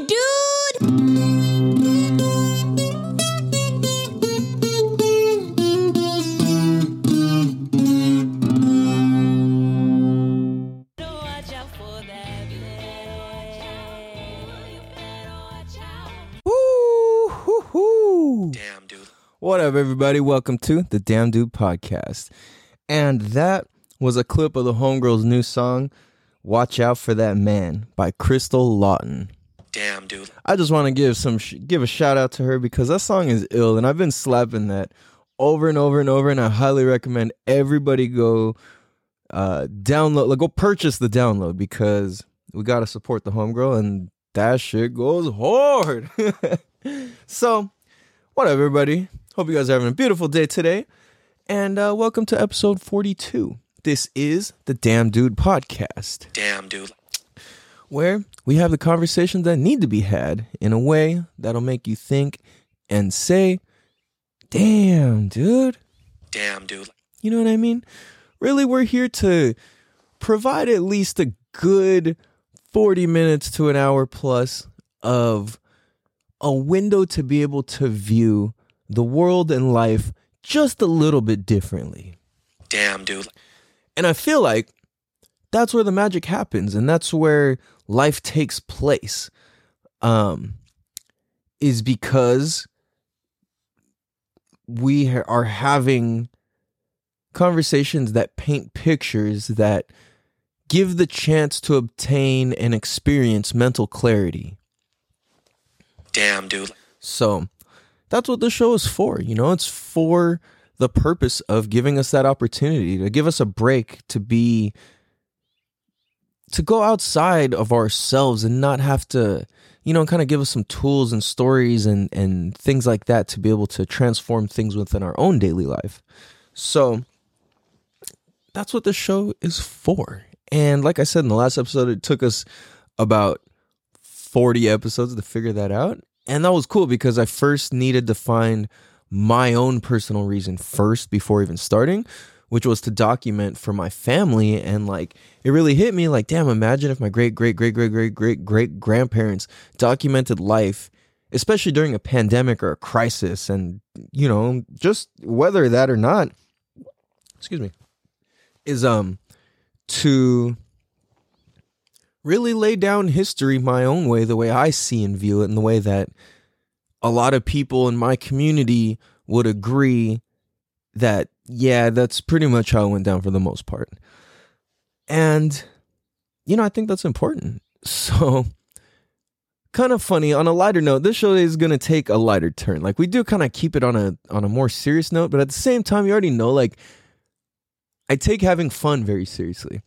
Damn, dude! Woo, hoo, hoo. Damn, dude. What up, everybody? Welcome to the Damn Dude Podcast. And that was a clip of the Homegirl's new song, Watch Out for That Man by Crystal Lawton. Damn, dude. I just want to give some sh- give a shout out to her because that song is ill and I've been slapping that over and over and over and I highly recommend everybody go uh download like go purchase the download because we got to support the homegirl and that shit goes hard. so, what up everybody? Hope you guys are having a beautiful day today and uh welcome to episode 42. This is the Damn Dude podcast Damn, dude. Where we have the conversations that need to be had in a way that'll make you think and say, damn, dude. Damn, dude. You know what I mean? Really, we're here to provide at least a good 40 minutes to an hour plus of a window to be able to view the world and life just a little bit differently. Damn, dude. And I feel like that's where the magic happens and that's where life takes place. Um is because we ha- are having conversations that paint pictures that give the chance to obtain and experience mental clarity. Damn, dude. So that's what the show is for. You know, it's for the purpose of giving us that opportunity to give us a break to be to go outside of ourselves and not have to you know kind of give us some tools and stories and and things like that to be able to transform things within our own daily life. So that's what the show is for. And like i said in the last episode it took us about 40 episodes to figure that out. And that was cool because i first needed to find my own personal reason first before even starting which was to document for my family. And like it really hit me like damn imagine if my great great great great great great great grandparents documented life especially during a pandemic or a crisis and you know just whether that or not excuse me is um to really lay down history my own way the way i see and view it and the way that a lot of people in my community would agree that yeah that's pretty much how it went down for the most part. And you know i think that's important. So kind of funny on a lighter note this show is going to take a lighter turn. Like we do kind of keep it on a on a more serious note but at the same time you already know like i take having fun very seriously.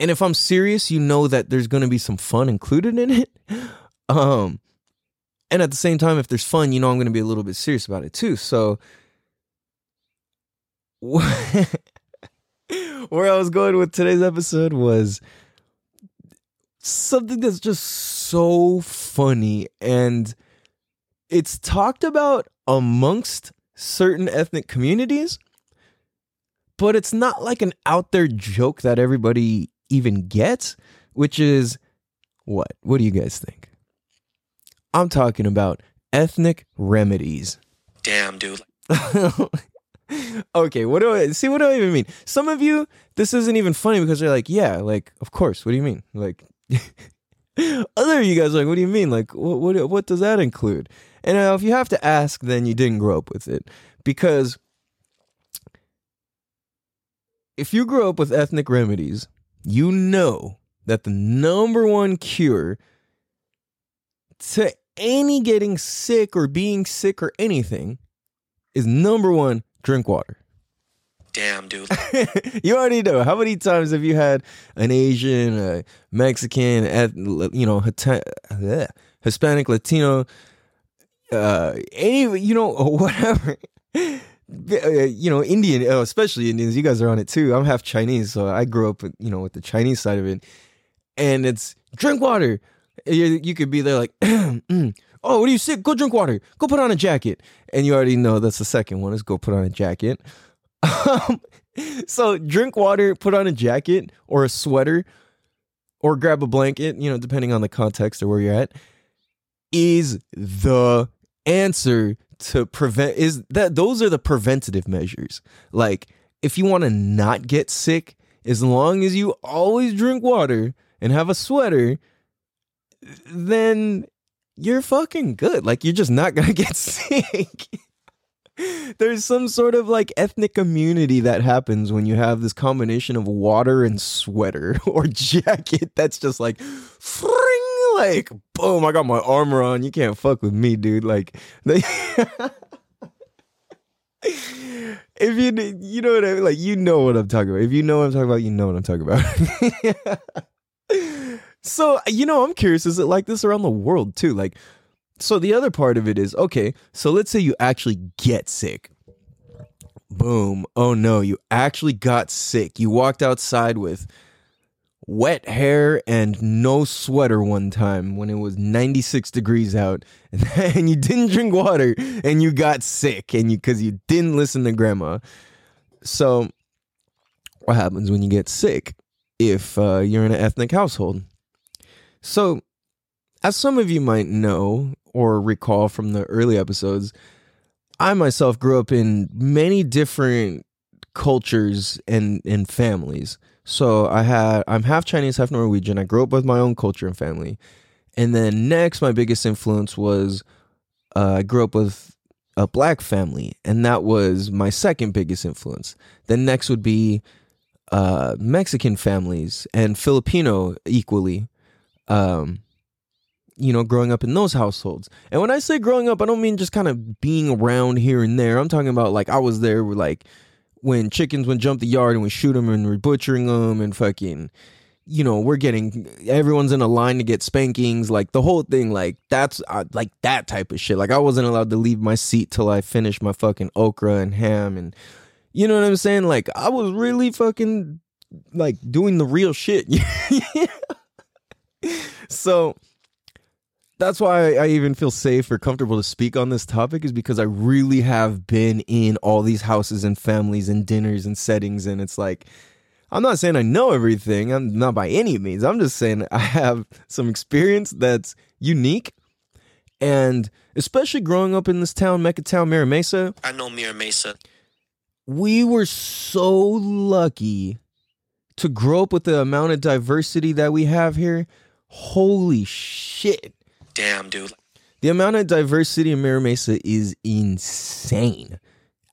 And if i'm serious you know that there's going to be some fun included in it. Um and at the same time if there's fun you know i'm going to be a little bit serious about it too. So where I was going with today's episode was something that's just so funny and it's talked about amongst certain ethnic communities, but it's not like an out there joke that everybody even gets, which is what? What do you guys think? I'm talking about ethnic remedies. Damn, dude. okay, what do I see? What do I even mean? Some of you, this isn't even funny because they're like, yeah, like, of course. What do you mean? Like, other you guys like, what do you mean? Like, what what, what does that include? And uh, if you have to ask, then you didn't grow up with it because if you grow up with ethnic remedies, you know that the number one cure to any getting sick or being sick or anything is number one drink water. Damn, dude. you already know. How many times have you had an Asian, a Mexican, you know, Hispanic, Latino, uh, any, you know, whatever. Uh, You know, Indian, uh, especially Indians. You guys are on it too. I'm half Chinese, so I grew up, with, you know, with the Chinese side of it, and it's drink water. You, you could be there like, mm, oh, what are you sick? Go drink water. Go put on a jacket. And you already know that's the second one is go put on a jacket. Um, so drink water, put on a jacket or a sweater, or grab a blanket, you know, depending on the context or where you're at. is the answer to prevent is that those are the preventative measures. Like if you want to not get sick, as long as you always drink water and have a sweater, then you're fucking good. Like you're just not gonna get sick. There's some sort of like ethnic immunity that happens when you have this combination of water and sweater or jacket that's just like fring, like boom, I got my armor on. You can't fuck with me, dude. Like they if you you know what I mean, like you know what I'm talking about. If you know what I'm talking about, you know what I'm talking about. So you know, I'm curious. Is it like this around the world too? Like, so the other part of it is okay. So let's say you actually get sick. Boom. Oh no, you actually got sick. You walked outside with wet hair and no sweater one time when it was 96 degrees out and you didn't drink water and you got sick and you because you didn't listen to grandma so what happens when you get sick if uh, you're in an ethnic household so as some of you might know or recall from the early episodes i myself grew up in many different cultures and and families so I had I'm half Chinese, half Norwegian. I grew up with my own culture and family. And then next, my biggest influence was uh, I grew up with a black family, and that was my second biggest influence. Then next would be uh, Mexican families and Filipino equally. Um, you know, growing up in those households. And when I say growing up, I don't mean just kind of being around here and there. I'm talking about like I was there with like when chickens would jump the yard and we shoot them and we're butchering them and fucking you know we're getting everyone's in a line to get spankings like the whole thing like that's uh, like that type of shit like i wasn't allowed to leave my seat till i finished my fucking okra and ham and you know what i'm saying like i was really fucking like doing the real shit so that's why I even feel safe or comfortable to speak on this topic is because I really have been in all these houses and families and dinners and settings. And it's like, I'm not saying I know everything. I'm not by any means. I'm just saying I have some experience that's unique. And especially growing up in this town, Mecca Town, Mira Mesa, I know Mira Mesa. we were so lucky to grow up with the amount of diversity that we have here. Holy shit. Damn, dude. The amount of diversity in Mira Mesa is insane.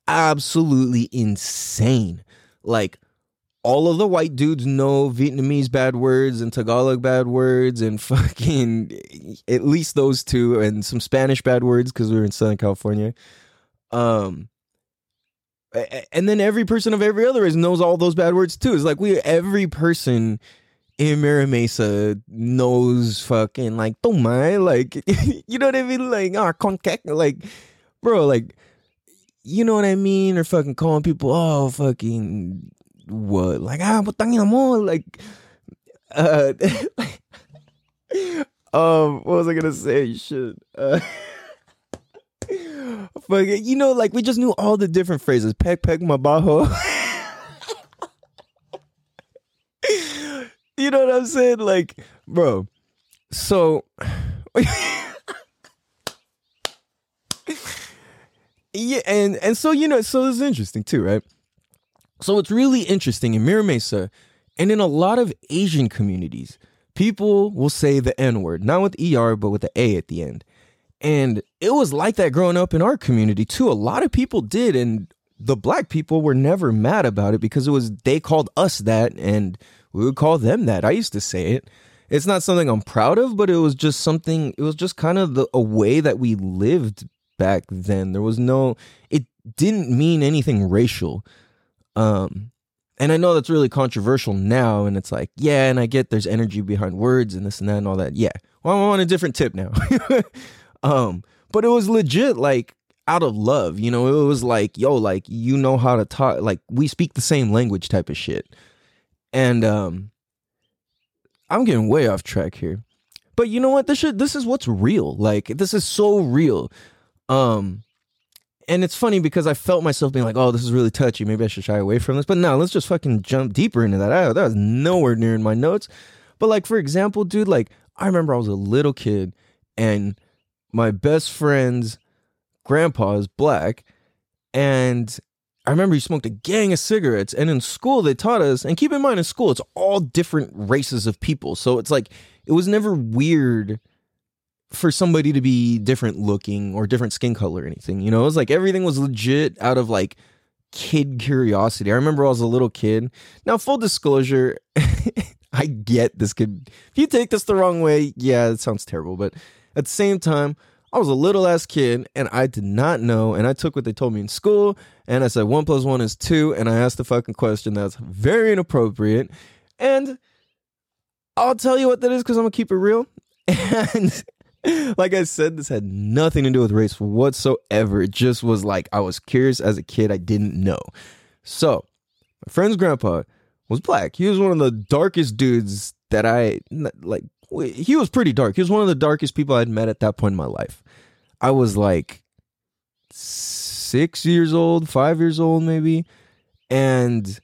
Absolutely insane. Like, all of the white dudes know Vietnamese bad words and Tagalog bad words and fucking at least those two and some Spanish bad words because we were in Southern California. Um, and then every person of every other race knows all those bad words too. It's like we every person Mira Mesa knows fucking like toma, like you know what I mean? Like ah concac, like bro, like you know what I mean? Or fucking calling people oh fucking what like ah putang mo like uh um what was I gonna say? Shit. Uh, fucking you know like we just knew all the different phrases. Peck peck mabaho. You know what I'm saying? Like, bro. So Yeah, and and so you know, so is interesting too, right? So it's really interesting in Mira Mesa and in a lot of Asian communities, people will say the N-word, not with ER, but with the A at the end. And it was like that growing up in our community too. A lot of people did, and the black people were never mad about it because it was they called us that and we would call them that. I used to say it. It's not something I'm proud of, but it was just something it was just kind of the a way that we lived back then. There was no it didn't mean anything racial. Um and I know that's really controversial now and it's like, yeah, and I get there's energy behind words and this and that and all that. Yeah. Well, I'm on a different tip now. um but it was legit like out of love, you know, it was like, yo, like you know how to talk like we speak the same language type of shit. And um I'm getting way off track here. But you know what? This shit this is what's real. Like this is so real. Um and it's funny because I felt myself being like, "Oh, this is really touchy. Maybe I should shy away from this." But no, let's just fucking jump deeper into that. I, that was nowhere near in my notes. But like for example, dude, like I remember I was a little kid and my best friend's grandpa is black, and I remember he smoked a gang of cigarettes. And in school, they taught us, and keep in mind, in school, it's all different races of people. So it's like, it was never weird for somebody to be different looking or different skin color or anything. You know, it was like everything was legit out of like kid curiosity. I remember I was a little kid. Now, full disclosure, I get this could, if you take this the wrong way, yeah, it sounds terrible. But at the same time, I was a little ass kid and I did not know. And I took what they told me in school and I said one plus one is two. And I asked a fucking question that's very inappropriate. And I'll tell you what that is because I'm going to keep it real. And like I said, this had nothing to do with race whatsoever. It just was like I was curious as a kid. I didn't know. So, my friend's grandpa was black. He was one of the darkest dudes that I like. He was pretty dark. He was one of the darkest people I'd met at that point in my life. I was like six years old, five years old, maybe. And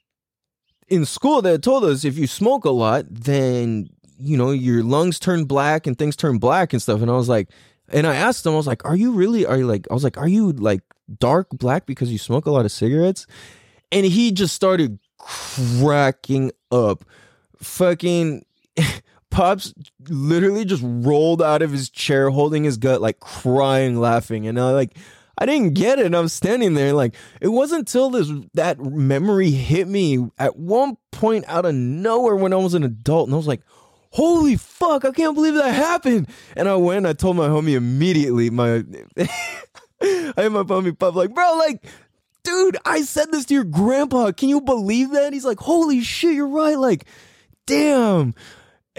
in school, they told us if you smoke a lot, then you know, your lungs turn black and things turn black and stuff. And I was like, and I asked them, I was like, are you really, are you like, I was like, are you like dark black because you smoke a lot of cigarettes? And he just started cracking up. Fucking Pops literally just rolled out of his chair holding his gut, like crying, laughing. And I like, I didn't get it. And I'm standing there like it wasn't until this that memory hit me at one point out of nowhere when I was an adult, and I was like, holy fuck, I can't believe that happened. And I went, I told my homie immediately, my I had my homie pop like, bro, like, dude, I said this to your grandpa. Can you believe that? He's like, holy shit, you're right. Like, damn.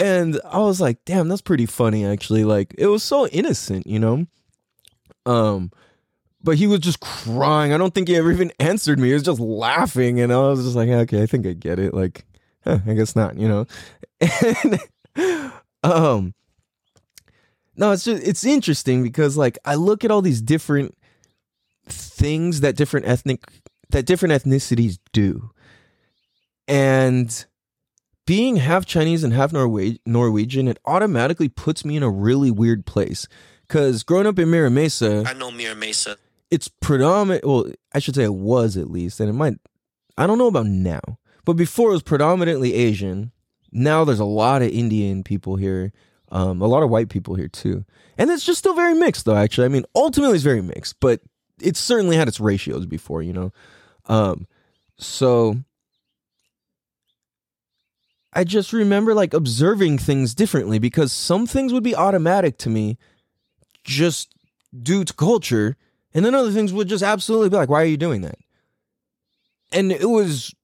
And I was like, damn, that's pretty funny, actually. Like, it was so innocent, you know? Um, but he was just crying. I don't think he ever even answered me. He was just laughing. And I was just like, okay, I think I get it. Like, huh, I guess not, you know? And um no it's just it's interesting because like i look at all these different things that different ethnic that different ethnicities do and being half chinese and half Norwe- norwegian it automatically puts me in a really weird place. Because growing up in mira mesa I know Mira Mesa. it's predominant well i should say it was at least and it might i don't know about now but before it was predominantly asian. Now there's a lot of indian people here um, a lot of white people here too. And it's just still very mixed though actually. I mean ultimately it's very mixed but it certainly had its ratios before you know? Um, so i just remember like observing things differently because some things would be automatic to me just due to culture and then other things would just absolutely be like why are you doing that? And it was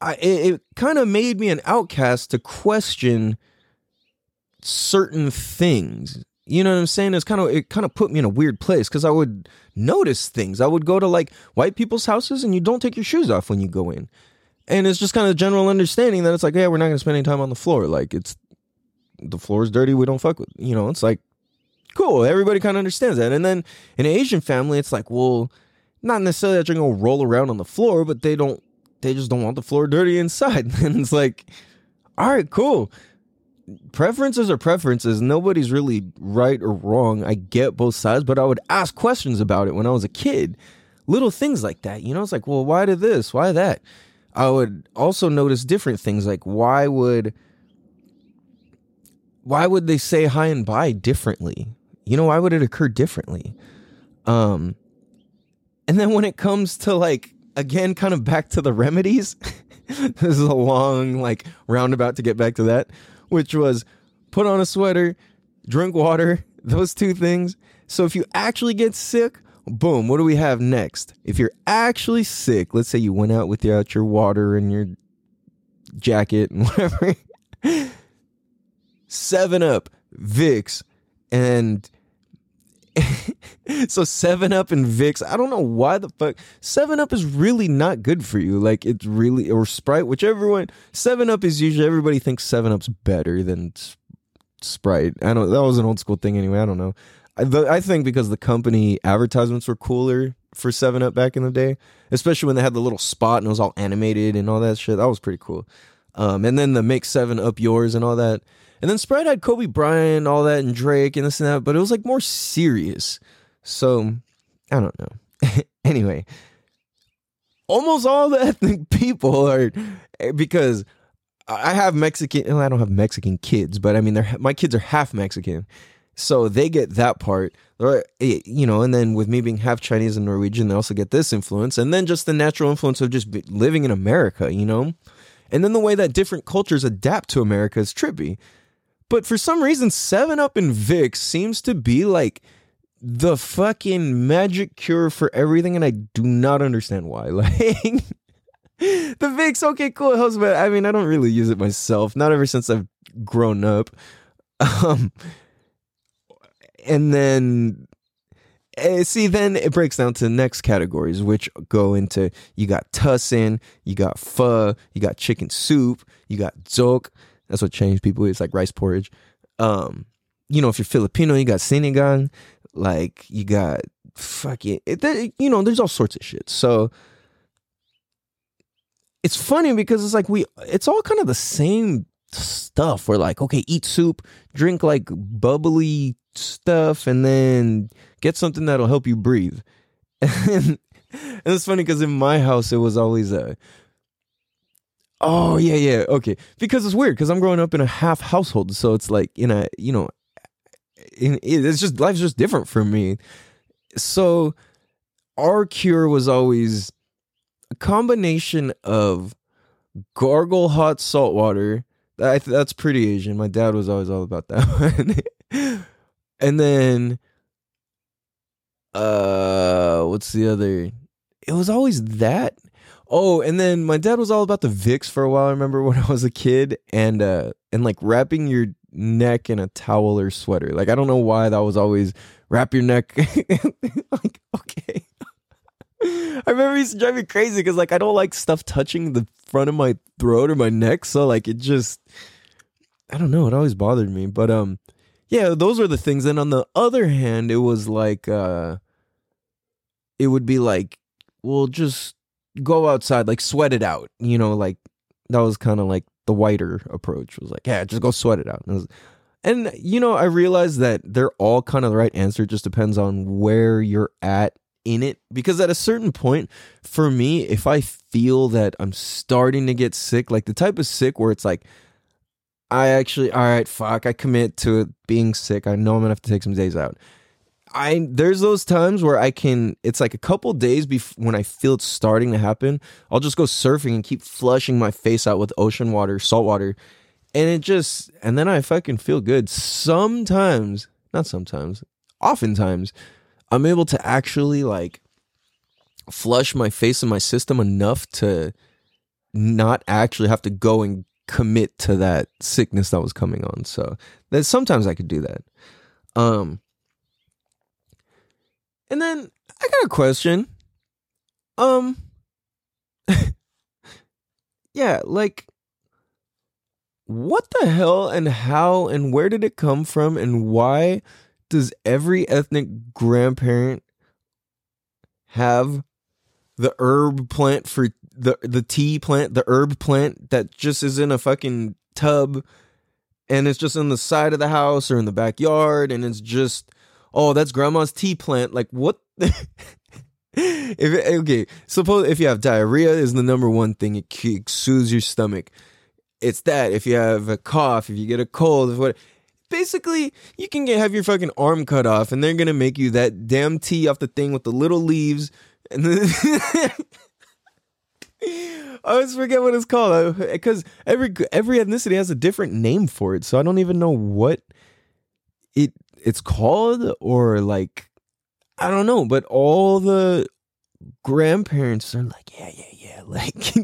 I, it, it kind of made me an outcast to question certain things. You know what i'm saying? It's kind of it kind of put me in a weird place because i would notice things. I would go to like white people's houses and you don't take your shoes off when you go in and it's just kind of general understanding that it's like yeah we're not going to spend any time on the floor. Like it's the floor is dirty we don't fuck with you know it's like cool everybody kind of understands that. And then in an asian family it's like well not necessarily that you're going to roll around on the floor but they don't they just don't want the floor dirty inside. And it's like all right cool. Preferences are preferences. Nobody's really right or wrong. I get both sides but i would ask questions about it when i was a kid. Little things like that you know? It's like well why did this? Why that i would also notice different things like why would why would they say hi and bye differently? You know why would it occur differently? Um and then when it comes to like again kind of back to the remedies this is a long like roundabout to get back to that which was put on a sweater drink water those two things. So if you actually get sick boom what do we have next if you're actually sick let's say you went out without your water and your jacket and whatever seven up vicks and so Seven Up and Vicks. I don't know why the fuck Seven Up is really not good for you. Like it's really or Sprite, whichever one. Seven Up is usually everybody thinks Seven Up's better than Sprite. I don't. That was an old school thing anyway. I don't know. I, the, I think because the company advertisements were cooler for Seven Up back in the day, especially when they had the little spot and it was all animated and all that shit. That was pretty cool. Um, and then the make seven up yours and all that. And then Sprite had Kobe Bryant, all that, and Drake and this and that, but it was like more serious. So I don't know. anyway, almost all the ethnic people are because I have Mexican. well, I don't have Mexican kids, but I mean, my kids are half Mexican, so they get that part. Eh, You know, and then with me being half Chinese and Norwegian, they also get this influence, and then just the natural influence of just living in America. You know, and then the way that different cultures adapt to America is trippy. But for some reason, Seven Up and Vicks seems to be like the fucking magic cure for everything, and I do not understand why. Like the Vicks, okay, cool, it helps, but I mean, I don't really use it myself. Not ever since I've grown up. Um, and then eh, see, then it breaks down to the next categories, which go into you got tussin, you got pho, you got chicken soup, you got zok. That's what Chinese people eat. It's like rice porridge. Um, you know, if you're Filipino, you got sinigang. Like you got fucking, it, there- you know, there's all sorts of shit. So it's funny because it's like we, it's all kind of the same stuff. We're like, okay, eat soup, drink like bubbly stuff, and then get something that'll help you breathe. And, and it's funny because in my house it was always a. Oh yeah, yeah, okay. Because it's weird because I'm growing up in a half household, so it's like in a you know, in, it's just life's just different for me. So our cure was always a combination of gargle hot salt water. That, that's pretty Asian. My dad was always all about that one. and then, uh, what's the other? It was always that. Oh, and then my dad was all about the Vicks for a while. I remember when I was a kid, and uh, and like wrapping your neck in a towel or sweater. Like I don't know why that was always wrap your neck. like okay. I remember to drive me crazy because like I don't like stuff touching the front of my throat or my neck, so like it just I don't know, it always bothered me. But um yeah, those are the things. And on the other hand, it was like uh it would be like, well, just go outside, like sweat it out. You know, like that was kind of like the whiter approach. Was like, yeah, just go sweat it out. And, it was- and you know, I realized that they're all kind of the right answer. It just depends on where you're at in it. Because at a certain point, for me, if I feel that I'm starting to get sick, like the type of sick where it's like, I actually, all right, fuck, I commit to being sick. I know I'm gonna have to take some days out. I there's those times where I can. It's like a couple days before when I feel it's starting to happen. I'll just go surfing and keep flushing my face out with ocean water, salt water, and it just and then I fucking feel good. Sometimes, not sometimes, oftentimes, I'm able to actually like flush my face and my system enough to not actually have to go and commit to that sickness that was coming on. So that sometimes I could do that. Um and then I got a question. Um Yeah, like what the hell and how and where did it come from and why does every ethnic grandparent have the herb plant for the the tea plant, the herb plant that just is in a fucking tub and it's just in the side of the house or in the backyard and it's just oh that's grandma's tea plant? Like what if okay suppose if you have diarrhea is the number one thing it soothes your stomach. It's that. If you have a cough if you get a cold if what basically you can get have your fucking arm cut off and they're gonna make you that damn tea off the thing with the little leaves and I always forget what it's called uh, because every every ethnicity has a different name for it, so I don't even know what it it's called or like I don't know. But all the grandparents are like, yeah, yeah, yeah, like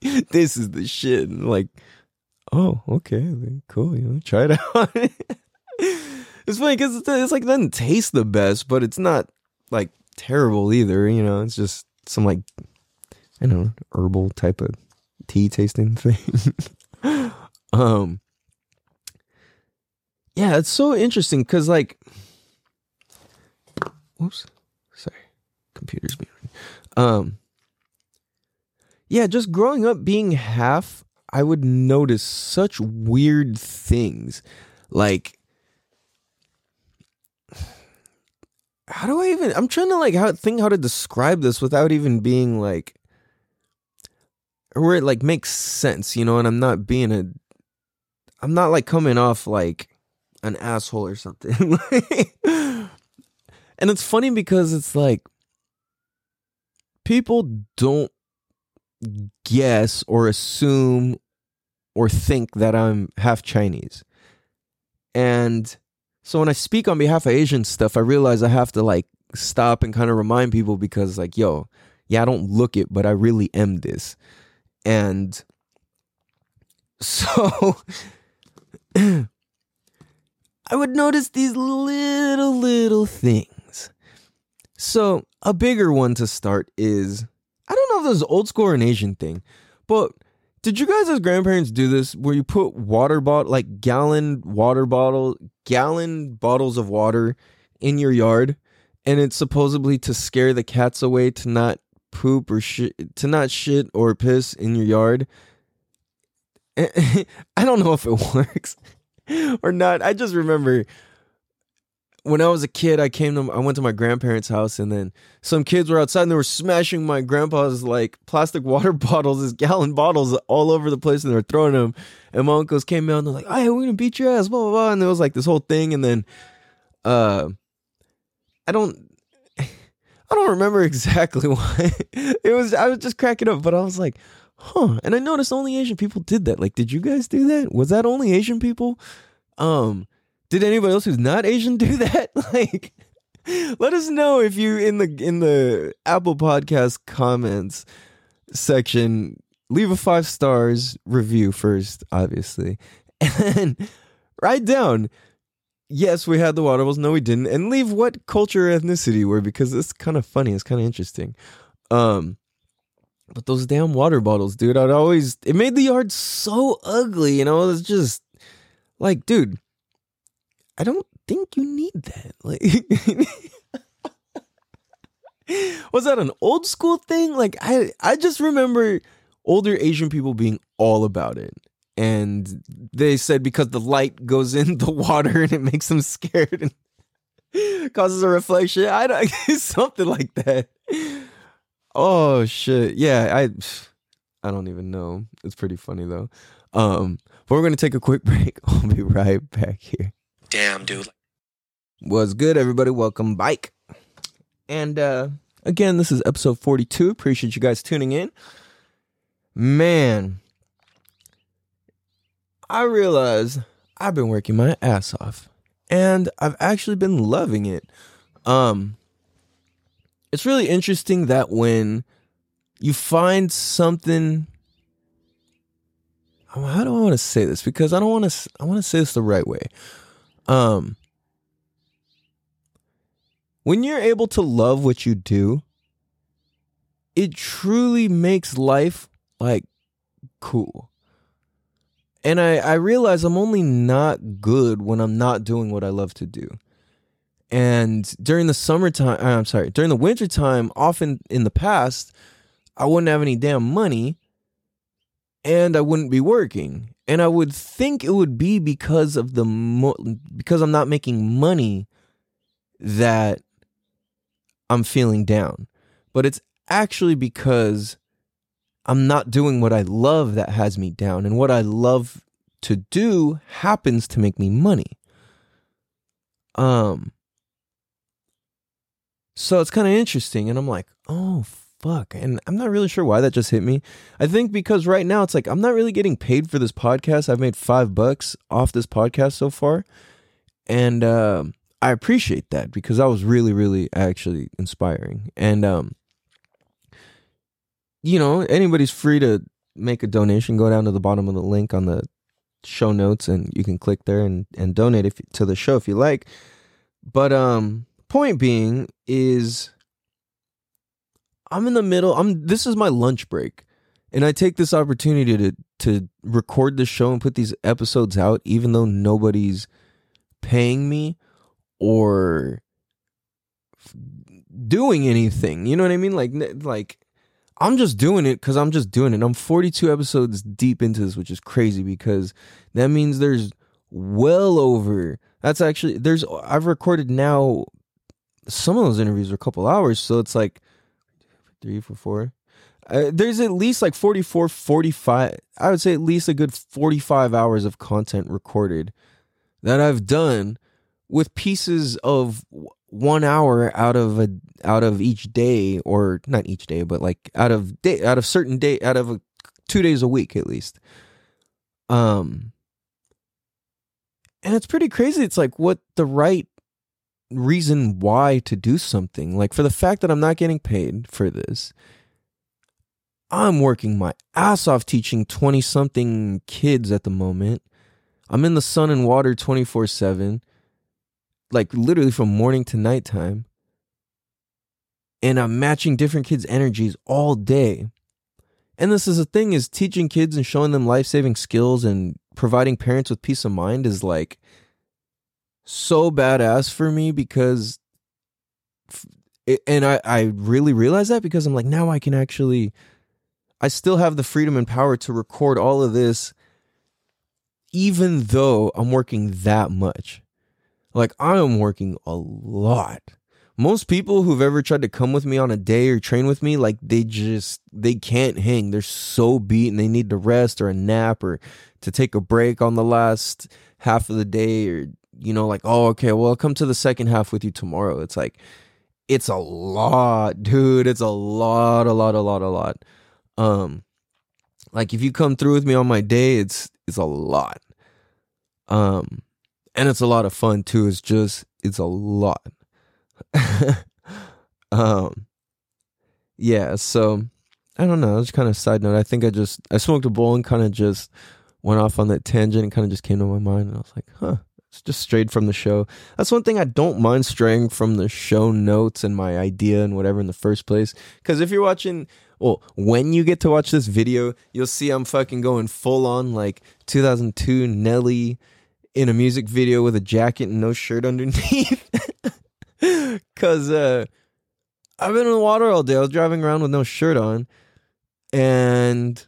this is the shit. Like, oh, okay, cool, you know, try it out. it's funny because it's, it's like it doesn't taste the best, but it's not like terrible either. You know, it's just some like I don't know, herbal type of tea tasting thing. um Yeah, it's so interesting cuz like whoops, Sorry. Computer's being Um Yeah, just growing up being half I would notice such weird things. Like how do I even I'm trying to like how think how to describe this without even being like where it like makes sense, you know, and I'm not being a I'm not like coming off like an asshole or something. and it's funny because it's like people don't guess or assume or think that I'm half Chinese. And so when I speak on behalf of Asian stuff, I realize I have to like stop and kind of remind people because like, yo, yeah, I don't look it, but I really am this. And so I would notice these little, little things. So, a bigger one to start is I don't know if this old school or an Asian thing, but did you guys as grandparents do this where you put water bottle, like gallon water bottle, gallon bottles of water in your yard? And it's supposedly to scare the cats away to not poop or shit, to not shit or piss in your yard. I don't know if it works or not. I just remember when I was a kid, I came to I went to my grandparents' house and then some kids were outside and they were smashing my grandpa's like plastic water bottles, his gallon bottles all over the place and they were throwing them. And my uncles came out and they're like, "Hey, we're gonna beat your ass," blah blah blah. And there was like this whole thing, and then uh I don't I don't remember exactly why. it was I was just cracking up, but I was like, huh. And I noticed only Asian people did that. Like, did you guys do that? Was that only Asian people? Um did anybody else who's not Asian do that? Like, let us know if you in the in the Apple Podcast comments section leave a five stars review first, obviously, and write down. Yes, we had the water bottles. No, we didn't. And leave what culture or ethnicity were because it's kind of funny. It's kind of interesting. Um, but those damn water bottles, dude, I'd always it made the yard so ugly. You know, it's just like, dude, I don't think you need that. Like, was that an old school thing? Like, I I just remember older Asian people being all about it. And they said because the light goes in the water and it makes them scared and causes a reflection. I don't something like that. Oh shit. Yeah, I I don't even know. It's pretty funny though. Um, but we're gonna take a quick break. I'll be right back here. Damn, dude. What's good, everybody? Welcome back. And uh again, this is episode 42. Appreciate you guys tuning in. Man, I realize I've been working my ass off. And I've actually been loving it. Um it's really interesting that when you find something how do I want to say this? Because I don't want to. I want to say this the right way. Um, when you're able to love what you do, it truly makes life like cool. And I, I realize I'm only not good when I'm not doing what I love to do. And during the summertime, I'm sorry, during the wintertime, often in the past, I wouldn't have any damn money and I wouldn't be working. And I would think it would be because of the mo- because I'm not making money that I'm feeling down. But it's actually because I'm not doing what I love that has me down and what I love to do happens to make me money. Um so it's kind of interesting and I'm like, "Oh fuck. And I'm not really sure why that just hit me. I think because right now it's like I'm not really getting paid for this podcast. I've made five bucks off this podcast so far. And uh, I appreciate that because that was really, really actually inspiring. And, um, you know, anybody's free to make a donation. Go down to the bottom of the link on the show notes and you can click there and, and donate if, to the show if you like. But um point being is I'm in the middle. I'm this is my lunch break. And I take this opportunity to to record the show and put these episodes out even though nobody's paying me or doing anything. You know what I mean? Like like I'm just doing it because I'm just doing it. I'm 42 episodes deep into this, which is crazy because that means there's well over. That's actually there's. I've recorded now. Some of those interviews are a couple hours, so it's like three, four, four. Uh, there's at least like 44, 45. I would say at least a good 45 hours of content recorded that I've done with pieces of one hour out of a out of each day or not each day but like out of day out of certain day out of a, two days a week at least um and it's pretty crazy it's like what the right reason why to do something like for the fact that i'm not getting paid for this i'm working my ass off teaching 20 something kids at the moment i'm in the sun and water 24 7 like literally from morning to nighttime. And I'm matching different kids' energies all day. And this is the thing is teaching kids and showing them life-saving skills and providing parents with peace of mind is like so badass for me because and I I really realize that because I'm like now I can actually I still have the freedom and power to record all of this even though I'm working that much. Like I am working a lot. Most people who've ever tried to come with me on a day or train with me, like they just they can't hang. They're so beaten. They need to rest or a nap or to take a break on the last half of the day or you know, like, oh, okay, well, I'll come to the second half with you tomorrow. It's like it's a lot, dude. It's a lot, a lot, a lot, a lot. Um like if you come through with me on my day, it's it's a lot. Um and it's a lot of fun too. It's just it's a lot. um, yeah. So I don't know. It's kind of side note. I think I just I smoked a bowl and kind of just went off on that tangent and kind of just came to my mind, and I was like, huh. Just strayed from the show. That's one thing I don't mind straying from the show notes and my idea and whatever in the first place. Because if you're watching, well, when you get to watch this video, you'll see I'm fucking going full on like 2002 Nelly in a music video with a jacket and no shirt underneath. Cause uh I've been in the water all day. I was driving around with no shirt on. And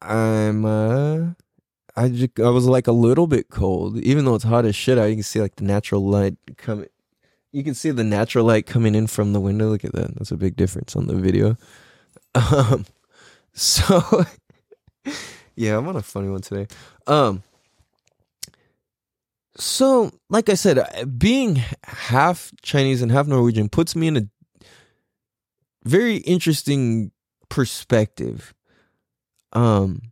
I'm uh I just, I was like a little bit cold. Even though it's hot as shit you can see like the natural light coming you can see the natural light coming in from the window. Look at that. That's a big difference on the video. Um so yeah, I'm on a funny one today. Um so, like I said, being half Chinese and half Norwegian puts me in a very interesting perspective. Um,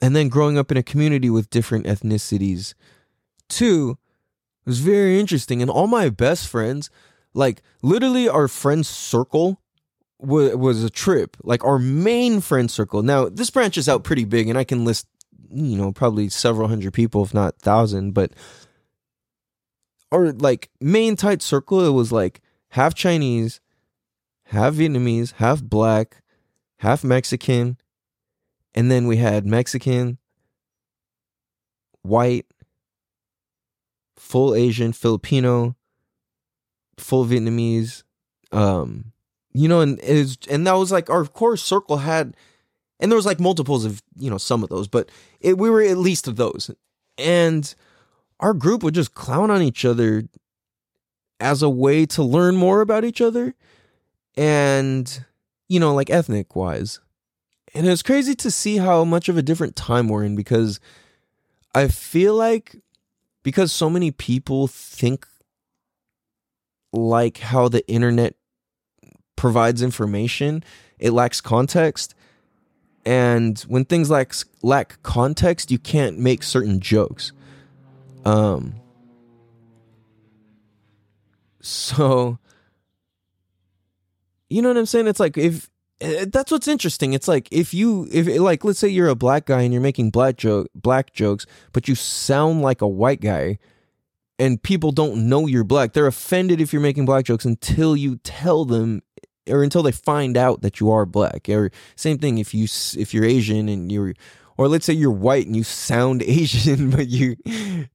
and then growing up in a community with different ethnicities, too, was very interesting. And all my best friends, like literally our friend circle was, was a trip. Like our main friend circle. Now, this branches out pretty big, and I can list you know probably several hundred people if not thousand but or like main tight circle it was like half chinese half vietnamese half black half mexican and then we had mexican white full asian filipino full vietnamese um you know and is and that was like our core circle had and there was like multiples of you know some of those but it, we were at least of those. And our group would just clown on each other as a way to learn more about each other and you know like ethnic wise and it's crazy to see how much of a different time we're in because i feel like because so many people think like how the internet provides information it lacks context and when things lack lack context, you can't make certain jokes. Um. So, you know what I'm saying? It's like if Eh, that's what's interesting. It's like if you if like let's say you're a black guy and you're making black joke black jokes, but you sound like a white guy and people don't know you're black. They're offended if you're making black jokes until you tell them eh, or until they find out that you are black or same thing if you if you're asian and you're or let's say you're white and you sound asian but you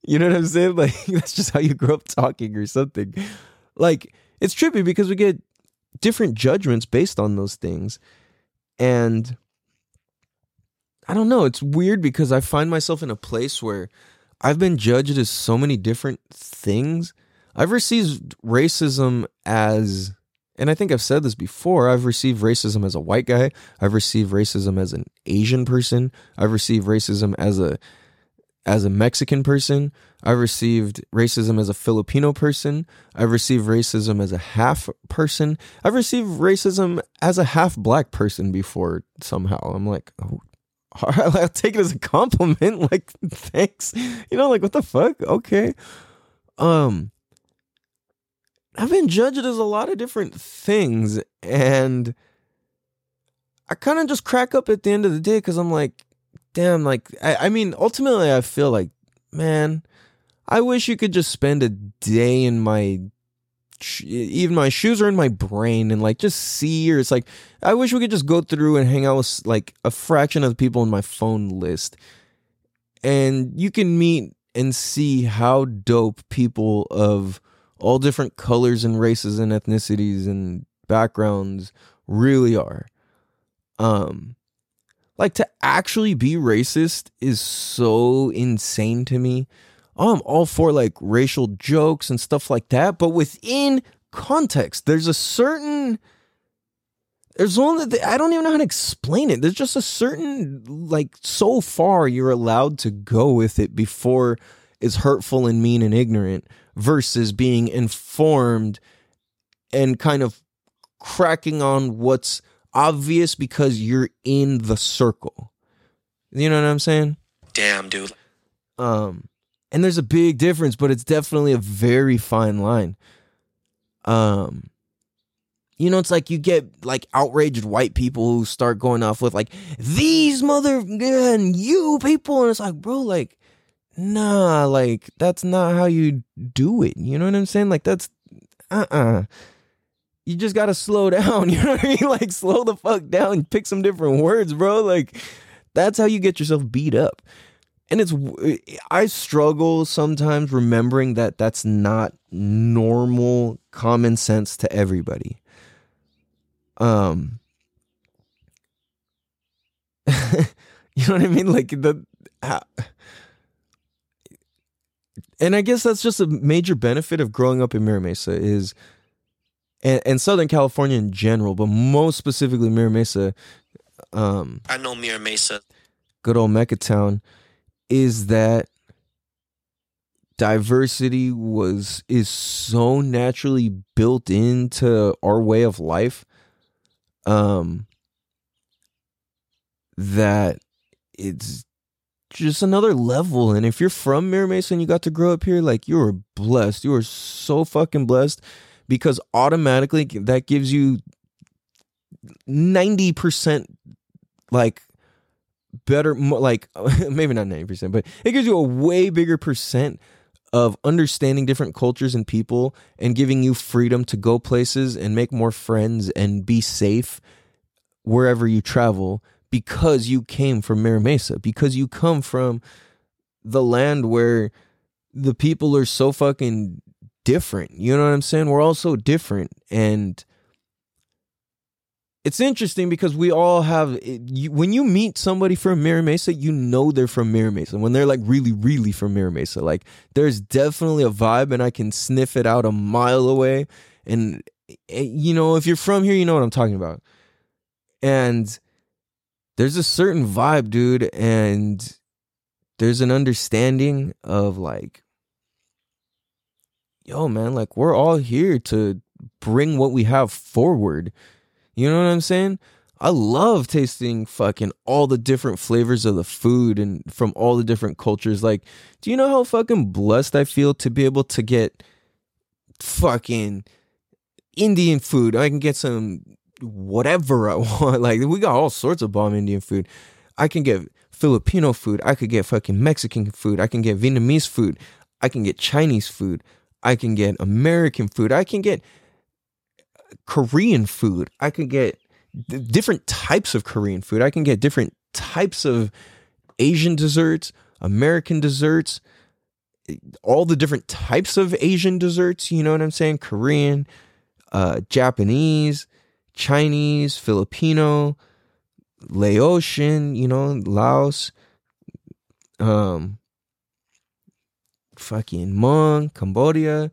you know what i'm saying like that's just how you grew up talking or something like it's trippy because we get different judgments based on those things. And I don't know, it's weird because I find myself in a place where I've been judged as so many different things. I've received racism as and I think I've said this before, I've received racism as a white guy, I've received racism as an Asian person, I've received racism as a as a Mexican person, I've received racism as a Filipino person, I've received racism as a half person, I've received racism as a half black person before somehow. I'm like, oh, I'll take it as a compliment. Like, thanks. You know, like what the fuck? Okay. Um I've been judged as a lot of different things and I kind of just crack up at the end of the day because I'm like, damn, like, I, I mean, ultimately, I feel like, man, I wish you could just spend a day in my, even my shoes are in my brain and like just see, or it's like, I wish we could just go through and hang out with like a fraction of the people in my phone list. And you can meet and see how dope people of all different colors and races and ethnicities and backgrounds really are. Um like to actually be racist is so insane to me. I'm all for like racial jokes and stuff like that, but within context, there's a certain there's only I don't even know how to explain it. There's just a certain like so far you're allowed to go with it before it's hurtful and mean and ignorant versus being informed and kind of cracking on what's obvious because you're in the circle. You know what I'm saying? Damn, dude. Um and there's a big difference, but it's definitely a very fine line. Um you know, it's like you get like outraged white people who start going off with like these mother and you people, and it's like, bro, like nah, like that's not how you do it. You know what I'm saying? Like that's uh uh-uh. uh You just gotta slow down. You know what I mean? Like slow the fuck down. Pick some different words, bro. Like that's how you get yourself beat up. And it's I struggle sometimes remembering that that's not normal common sense to everybody. Um you know what I mean? Like the how, and I guess that's just a major benefit of growing up in Mira Mesa is, and, and Southern California in general, but most specifically Mira Mesa. Um, I know Mira Mesa. Good old Mecca town, is that diversity was is so naturally built into our way of life um that it's just another level. And if you're from Mira Mesa and you got to grow up here, like you were blessed. You were so fucking blessed because automatically that gives you 90% like better like maybe not 90% but it gives you a way bigger percent of understanding different cultures and people and giving you freedom to go places and make more friends and be safe wherever you travel because you came from Mira Mesa, because you come from the land where the people are so fucking different. You know what I'm saying? We're all so different. And it's interesting because we all have, you, when you meet somebody from Mira Mesa, you know they're from Mira Mesa. When they're like really, really from Mira Mesa, like there's definitely a vibe and I can sniff it out a mile away. And, eh, you know, if you're from here, you know what I'm talking about. And there's a certain vibe, dude, and there's an understanding of like, yo, man, like we're all here to bring what we have forward. You know what I'm saying? I love tasting fucking all the different flavors of the food and from all the different cultures. Like, do you know how fucking blessed I feel to be able to get fucking Indian food? I can get some whatever I want. Like we got all sorts of bomb Indian food. I can get Filipino food. I could get fucking Mexican food. I can get Vietnamese food. I can get Chinese food. I can get American food. I can get Korean food. I can get d- different types of Korean food. I can get different types of Asian desserts, American desserts, all the different types of Asian desserts. You know what I'm saying? Korean, uh, Japanese, Chinese, Filipino, Laotian, you know, Laos, um, fucking Hmong, Cambodia.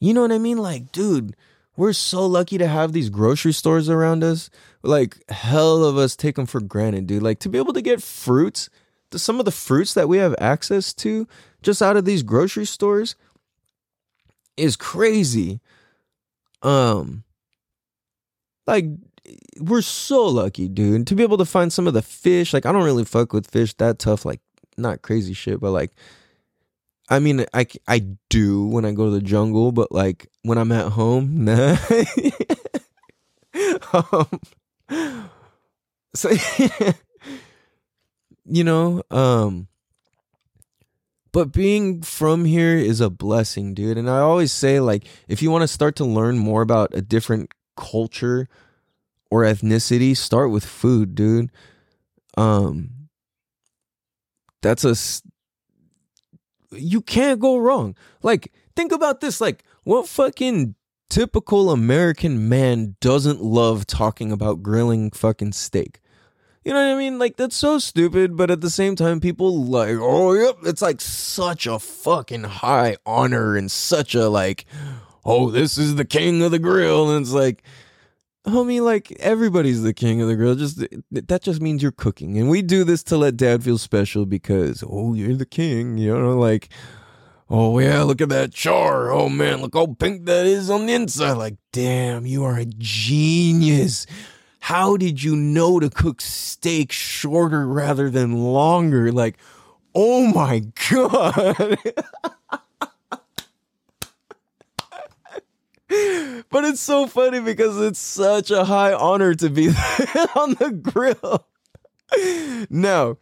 You know what I mean? Like, dude, we're so lucky to have these grocery stores around us. Like, hell of us take them for granted, dude. Like, to be able to get fruits, the, some of the fruits that we have access to just out of these grocery stores is crazy. Um, like, we're so lucky, dude, to be able to find some of the fish. Like, I don't really fuck with fish that tough, like, not crazy shit, but like, I mean, I, I do when I go to the jungle, but like when I'm at home, nah. um, so, you know, um, but being from here is a blessing, dude. And I always say, like, if you want to start to learn more about a different culture or ethnicity, start with food, dude. Um, that's a you can't go wrong. Like, think about this. Like, what fucking typical American man doesn't love talking about grilling fucking steak? You know what I mean? Like, that's so stupid, but at the same time, people like, oh, yep, it's like such a fucking high honor and such a like, oh, this is the king of the grill. And it's like, homie, like everybody's the king of the grill. Just that just means you're cooking, and we do this to let dad feel special because oh, you're the king. You know, like oh yeah, look at that char. Oh man, look how pink that is on the inside. Like damn, you are a genius. How did you know to cook steak shorter rather than longer? Like, oh my god. But it's so funny because it's such a high honor to be on the grill. now,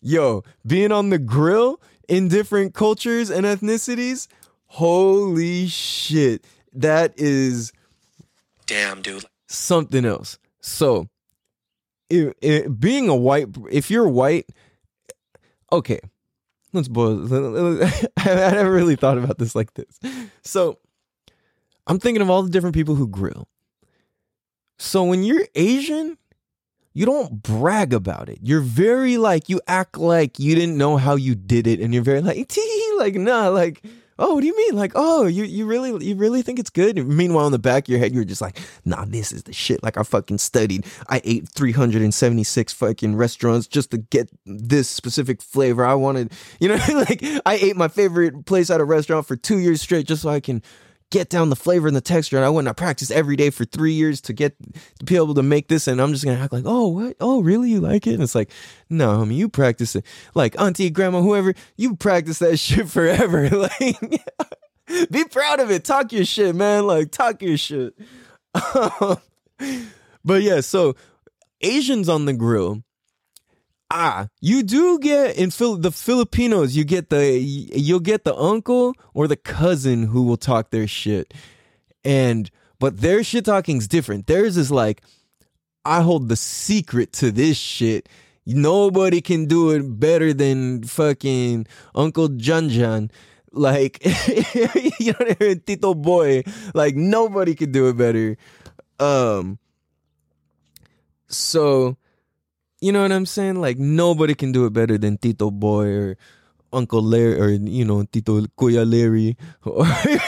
yo, being on the grill in different cultures and ethnicities, holy shit. That is Damn, dude. something else. So, it, it, being a white, if you're white, okay, let's boil. I never really thought about this like this. So, I'm thinking of all the different people who grill. So when you're Asian, you don't brag about it. You're very like you act like you didn't know how you did it, and you're very like tee like nah like oh what do you mean like oh you you really you really think it's good. Meanwhile, in the back of your head, you're just like nah this is the shit. Like I fucking studied. I ate 376 fucking restaurants just to get this specific flavor I wanted. You know like I ate my favorite place at a restaurant for two years straight just so I can get down the flavor and the texture. And I went and I practiced every day for three years to get to be able to make this. And I'm just gonna act like, oh, what? Oh, really? You like it? And it's like, no, mean, you practice it. Like auntie, grandma, whoever, you practice that shit forever. like, be proud of it. Talk your shit, man. Like, talk your shit. Um, but yeah, so Asians on the grill ah, you do get in Phil- the Filipinos, you get the you'll get the uncle or the cousin who will talk their shit, and but their shit talking's different. Theirs is like, I hold the secret to this shit. Nobody can do it better than fucking Uncle Junjun. Like, you know, I mean? Tito Boy. Like, nobody can do it better. Um, so you know what I'm saying? Like nobody can do it better than Tito Boy or Uncle Larry or you know Tito Kuya Larry.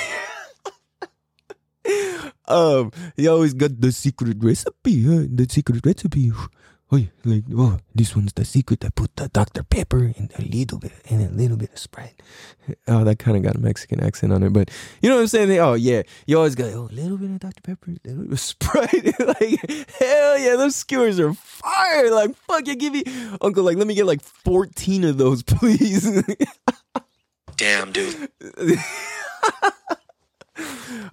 um, he always got the secret recipe. Huh? The secret recipe. Oh, like oh, this one's the secret. I put the Dr Pepper and a little bit and a little bit of Sprite. Oh, that kind of got a Mexican accent on it, but you know what I'm saying? They, oh yeah, you always go oh, a little bit of Dr Pepper, a little bit of Sprite. like hell yeah, those skewers are fire. Like fuck yeah, give me Uncle. Like let me get like 14 of those, please. Damn, dude.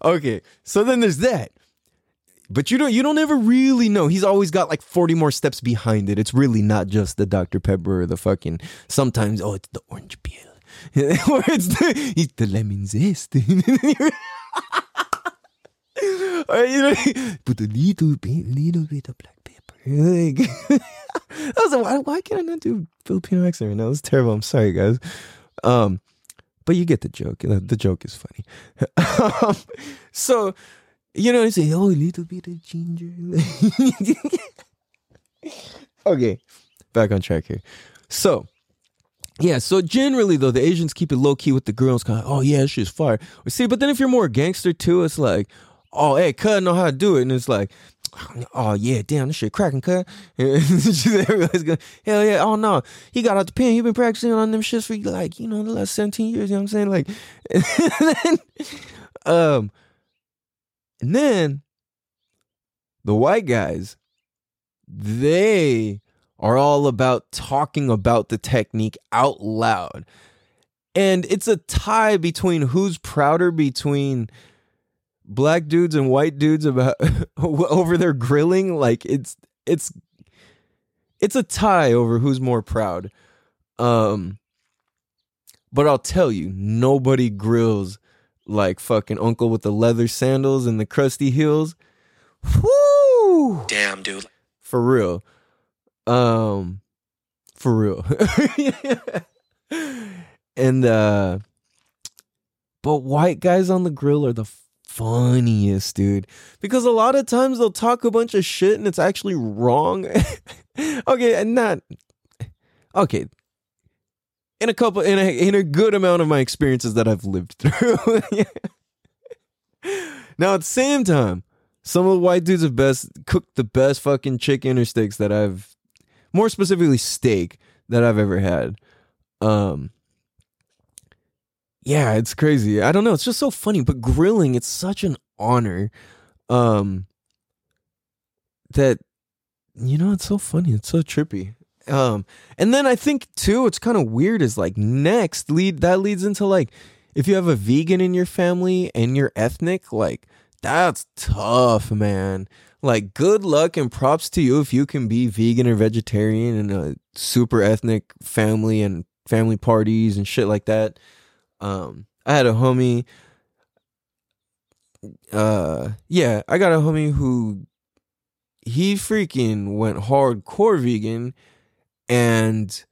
okay, so then there's that. But you don't you don't ever really know. He's always got like 40 more steps behind it. It's really not just the Dr. Pepper or the fucking sometimes oh it's the orange peel. or it's the it's the lemon zest. you know put a little bit little bit of black pepper. Like, I was like, why, why can't I not do Filipino accent right now? It's terrible. I'm sorry guys. Um but you get the joke. The, the joke is funny. um, so You know, you say, oh, a little bit of ginger. okay, back on track here. So, yeah, so generally though, the Asians keep it low key with the girls, kind of, oh yeah, she's fire. See, but then if you're more gangster too, it's like, oh hey, cut know how to do it, and it's like, oh yeah, damn, this shit cracking, cut. Everybody's going, hell yeah, oh no, he got out the pen, he been practicing on them shits for like you know the last seventeen years. You know what I'm saying? Like, then, um, and then the white guys, they are all about talking about the technique out loud. And it's a tie between who's prouder between black dudes and white dudes about over their grilling like it's it's it's a tie over who's more proud. Um but I'll tell you, nobody grills like fucking uncle with the leather sandals and the crusty heels. Whoo! Damn, dude. For real. Um for real. and uh but white guys on the grill are the funniest, dude. Because a lot of times they'll talk a bunch of shit and it's actually wrong. okay, and not okay. In a couple in a in a good amount of my experiences that I've lived through. now at the same time, some of the white dudes have best cooked the best fucking chicken or steaks that I've more specifically steak that I've ever had. Um yeah, it's crazy. I don't know, it's just so funny, but grilling it's such an honor um that you know, it's so funny. It's so trippy. Um and then I think too it's kind of weird is like next lead that leads into like if you have a vegan in your family and you're ethnic, like that's tough, man. Like, good luck and props to you if you can be vegan or vegetarian in a super ethnic family and family parties and shit like that. Um, I had a homie. Uh, yeah, I got a homie who he freaking went hardcore vegan and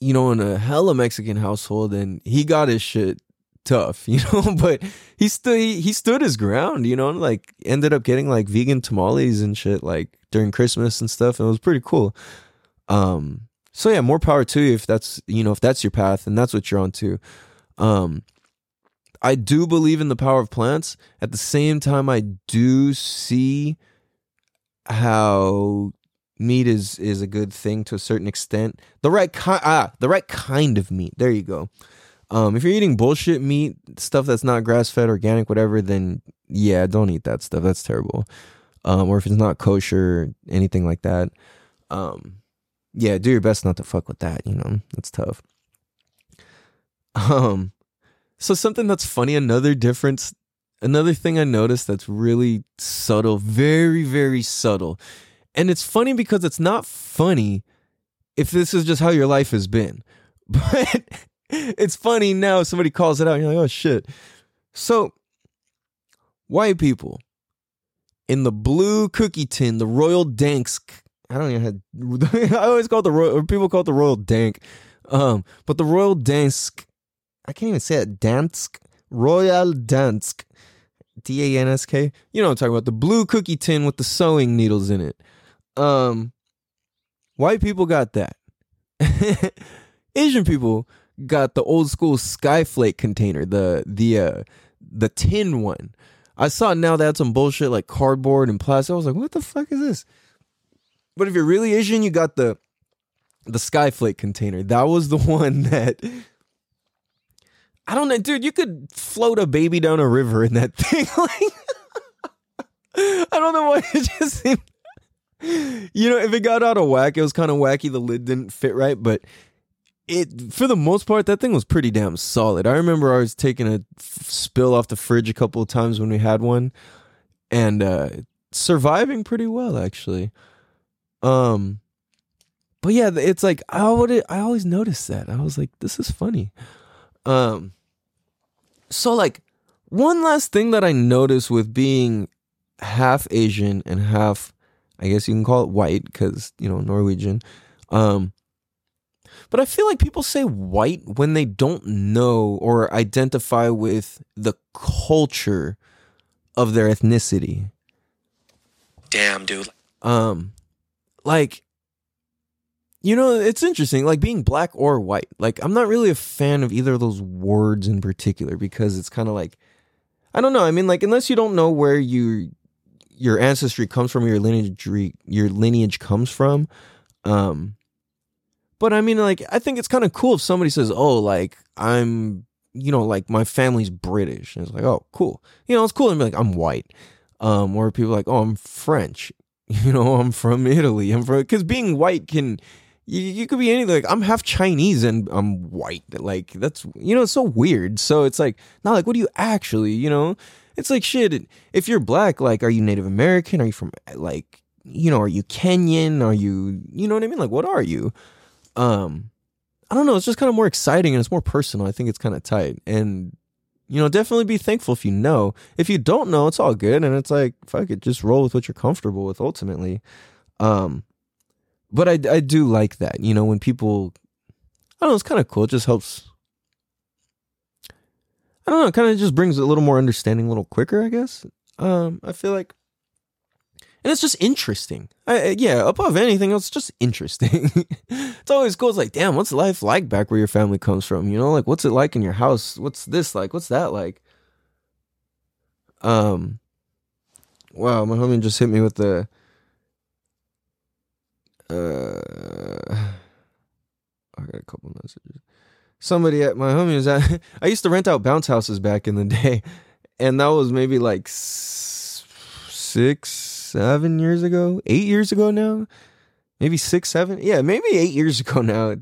you know in a hella mexican household and he got his shit tough, you know, but he still he, he stood his ground, you know, and like ended up getting like vegan tamales and shit like during Christmas and stuff, and it was pretty cool. Um so yeah, more power to you if that's you know, if that's your path and that's what you're on to. Um I do believe in the power of plants. At the same time, I do see how meat is is a good thing to a certain extent. The right kind ah, the right kind of meat. There you go. Um, if you're eating bullshit meat, stuff that's not grass fed, organic, whatever, then yeah, don't eat that stuff. That's terrible. Um, or if it's not kosher, anything like that, um, yeah, do your best not to fuck with that. You know, that's tough. Um, so something that's funny, another difference, another thing I noticed that's really subtle, very, very subtle, and it's funny because it's not funny if this is just how your life has been, but it's funny now somebody calls it out you're like oh shit. So white people in the blue cookie tin the royal danks i don't even have i always call it the royal people call it the royal dank um but the royal dansk i can't even say it dansk? Royal dansk. D-a-n-s-k you know what i'm talking about the blue cookie tin with the sewing needles in it um white people got that asian people got the old school skyflake container, the the uh the tin one. I saw now had some bullshit like cardboard and plastic. I was like, what the fuck is this? But if you're really Asian, you got the the skyflake container. That was the one that I don't know, dude. You could float a baby down a river in that thing. like, I don't know why it just seemed. You know, if it got out of whack, it was kind of wacky. The lid didn't fit right, but it for the most part that thing was pretty damn solid. I remember I was taking a spill off the fridge a couple of times when we had one, and uh, surviving pretty well actually. Um, but yeah, it's like I would I always noticed that I was like, this is funny. Um, so like one last thing that I noticed with being half Asian and half, I guess you can call it white because you know Norwegian. Um, but I feel like people say white when they don't know or identify with the culture of their ethnicity. Damn, dude. Um, like, you know, it's interesting. Like being black or white. Like, I'm not really a fan of either of those words in particular because it's kind of like, I don't know. I mean, like, unless you don't know where you your ancestry comes from, your lineage your lineage comes from. Um, but I mean, like, I think it's kind of cool if somebody says, "Oh, like I'm." You know, like my family's British. And it's like, oh, cool. You know, it's cool to be like, I'm white. Um, or people like, oh, I'm French. You know, I'm from Italy. I'm from because being white can you, you could be anything. Like I'm half Chinese and I'm white. Like that's you know, it's so weird. So it's like not like what do you actually, you know? It's like shit. If you're black, like are you Native American? Are you from like you know, are you Kenyan? Are you you know what I mean? Like what are you? Um I don't know, it's just kind of more exciting and it's more personal. I think it's kind of tight. And you know, definitely be thankful if you know. If you don't know, it's all good and it's like fuck it, just roll with what you're comfortable with ultimately. Um but I, I do like that. You know, when people, I don't know, it's kind of cool. It just helps. I don't know. It kind of just brings a little more understanding, a little quicker. I guess. Um, I feel like, and it's just interesting. I, yeah, above anything else, just interesting. it's always cool. It's like, damn, what's life like back where your family comes from? You know, like what's it like in your house? What's this like? What's that like? Um, wow, my homie just hit me with the uh, I got a couple messages. Somebody at my homie was at. I used to rent out bounce houses back in the day, and that was maybe like six, seven years ago, eight years ago now, maybe six, seven. Yeah, maybe eight years ago now.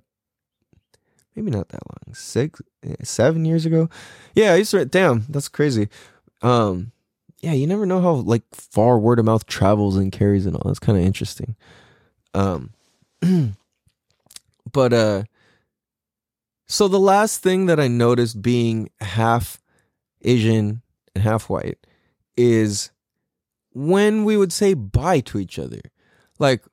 Maybe not that long. Six, seven years ago. Yeah, I used to. Damn, that's crazy. Um, yeah, you never know how like far word of mouth travels and carries and all. That's kind of interesting. Um, but uh, so the last thing that I noticed being half Asian and half white is when we would say bye to each other. Like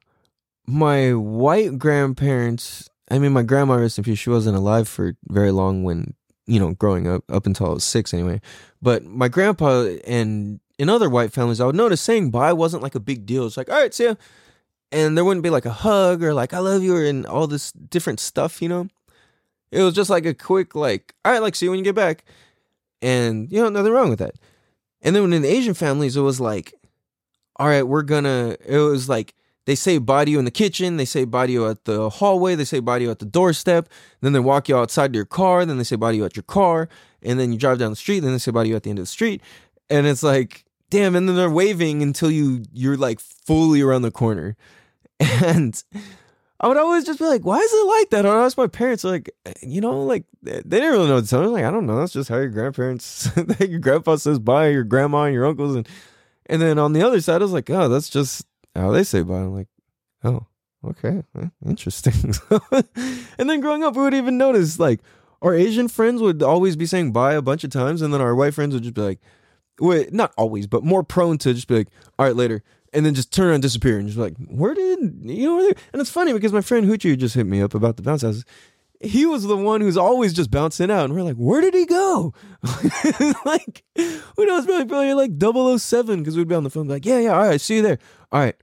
my white grandparents, I mean, my grandma, rest in peace, she wasn't alive for very long when, you know, growing up, up until I was six anyway. But my grandpa and in other white families, I would notice saying bye wasn't like a big deal. It's like, all right, see ya and there wouldn't be like a hug or like I love you or and all this different stuff, you know. It was just like a quick like, all right, like see you when you get back, and you know nothing wrong with that. And then when in the Asian families, it was like, all right, we're gonna. It was like they say bye to you in the kitchen, they say bye to you at the hallway, they say bye to you at the doorstep, then they walk you outside to your car, then they say bye to you at your car, and then you drive down the street, then they say bye to you at the end of the street, and it's like, damn, and then they're waving until you you're like fully around the corner. And I would always just be like, why is it like that? I would ask my parents, like, uh, you know, like they didn't really know what to tell me. Like, I don't know. That's just how your grandparents, your grandpa says bye, your grandma and your uncles. And, and then on the other side, I was like, oh, that's just how they say bye. I'm like, oh, okay. Eh, interesting. and then growing up, we would even notice like our Asian friends would always be saying bye a bunch of times. And then our white friends would just be like, wait, not always, but more prone to just be like, all right, later and then just turn and disappear and just like, where did you know? And it's funny because my friend Hoochie just hit me up about the bounce houses. He was the one who's always just bouncing out, and we're like, where did he go? like, who knows? Probably, probably like 007 because we'd be on the phone, like, yeah, yeah, all right, see you there. All right.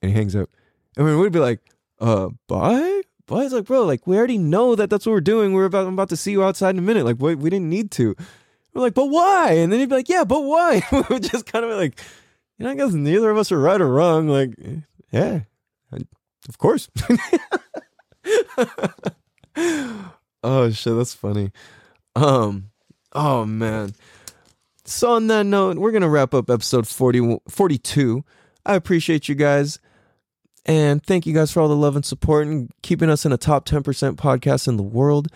And he hangs up. And we'd be like, uh, bye? Bye? It's like, bro, like, we already know that that's what we're doing. We're about, I'm about to see you outside in a minute. Like, we, we didn't need to. We're like, but why? And then he'd be like, yeah, but why? we would just kind of like, you know, I guess neither of us are right or wrong. Like, yeah, of course. oh shit, that's funny. Um, oh man. So on that note, we're gonna wrap up episode 40, 42. I appreciate you guys. And thank you guys for all the love and support and keeping us in a top 10% podcast in the world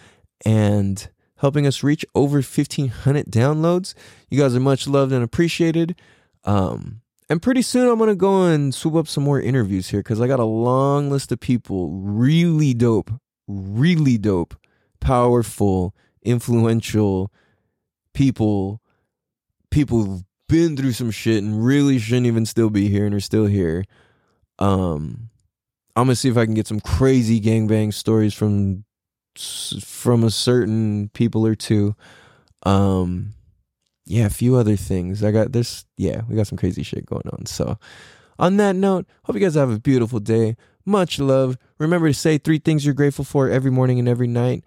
and helping us reach over 1500 downloads. You guys are much loved and appreciated. Um, and pretty soon I'm to go and swoop up some more interviews here because I got a long list of people really dope, really dope, powerful, influential people, people who've been through some shit and really shouldn't even still be here and are still here. Um, I'm gonna see if I can get some crazy gangbang stories from from a certain people or two. Um, yeah, a few other things. I got this. Yeah, we got some crazy shit going on. So, on that note, hope you guys have a beautiful day. Much love. Remember to say three things you're grateful for every morning and every night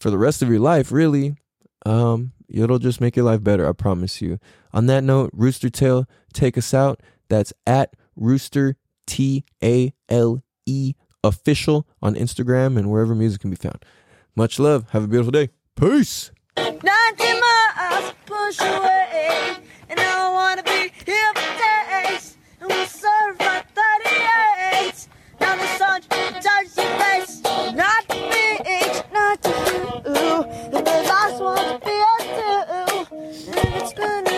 for the rest of your life, really. Um, it'll just make your life better, I promise you. On that note, Rooster Tale, take us out. That's at Rooster T A L E official on Instagram and wherever music can be found. Much love. Have a beautiful day. Peace. Ninety miles push away. And I wanna be here for days. And we'll serve my 38. Now the sun touches your face. Not to me, not to you. And the last one to be us too. And it's been